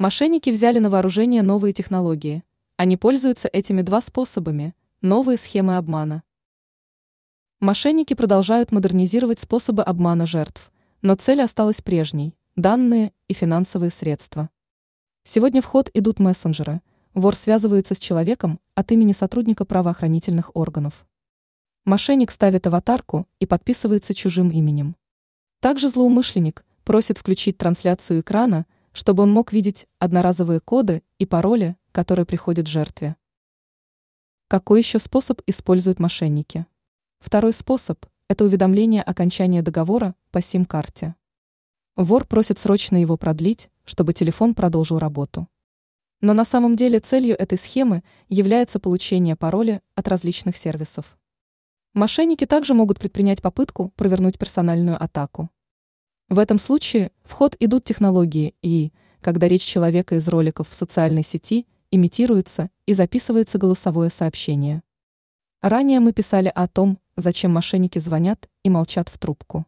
Мошенники взяли на вооружение новые технологии. Они пользуются этими два способами – новые схемы обмана. Мошенники продолжают модернизировать способы обмана жертв, но цель осталась прежней – данные и финансовые средства. Сегодня в ход идут мессенджеры. Вор связывается с человеком от имени сотрудника правоохранительных органов. Мошенник ставит аватарку и подписывается чужим именем. Также злоумышленник просит включить трансляцию экрана, чтобы он мог видеть одноразовые коды и пароли, которые приходят жертве. Какой еще способ используют мошенники? Второй способ – это уведомление окончания договора по сим-карте. Вор просит срочно его продлить, чтобы телефон продолжил работу. Но на самом деле целью этой схемы является получение пароля от различных сервисов. Мошенники также могут предпринять попытку провернуть персональную атаку. В этом случае в ход идут технологии и, когда речь человека из роликов в социальной сети, имитируется и записывается голосовое сообщение. Ранее мы писали о том, зачем мошенники звонят и молчат в трубку.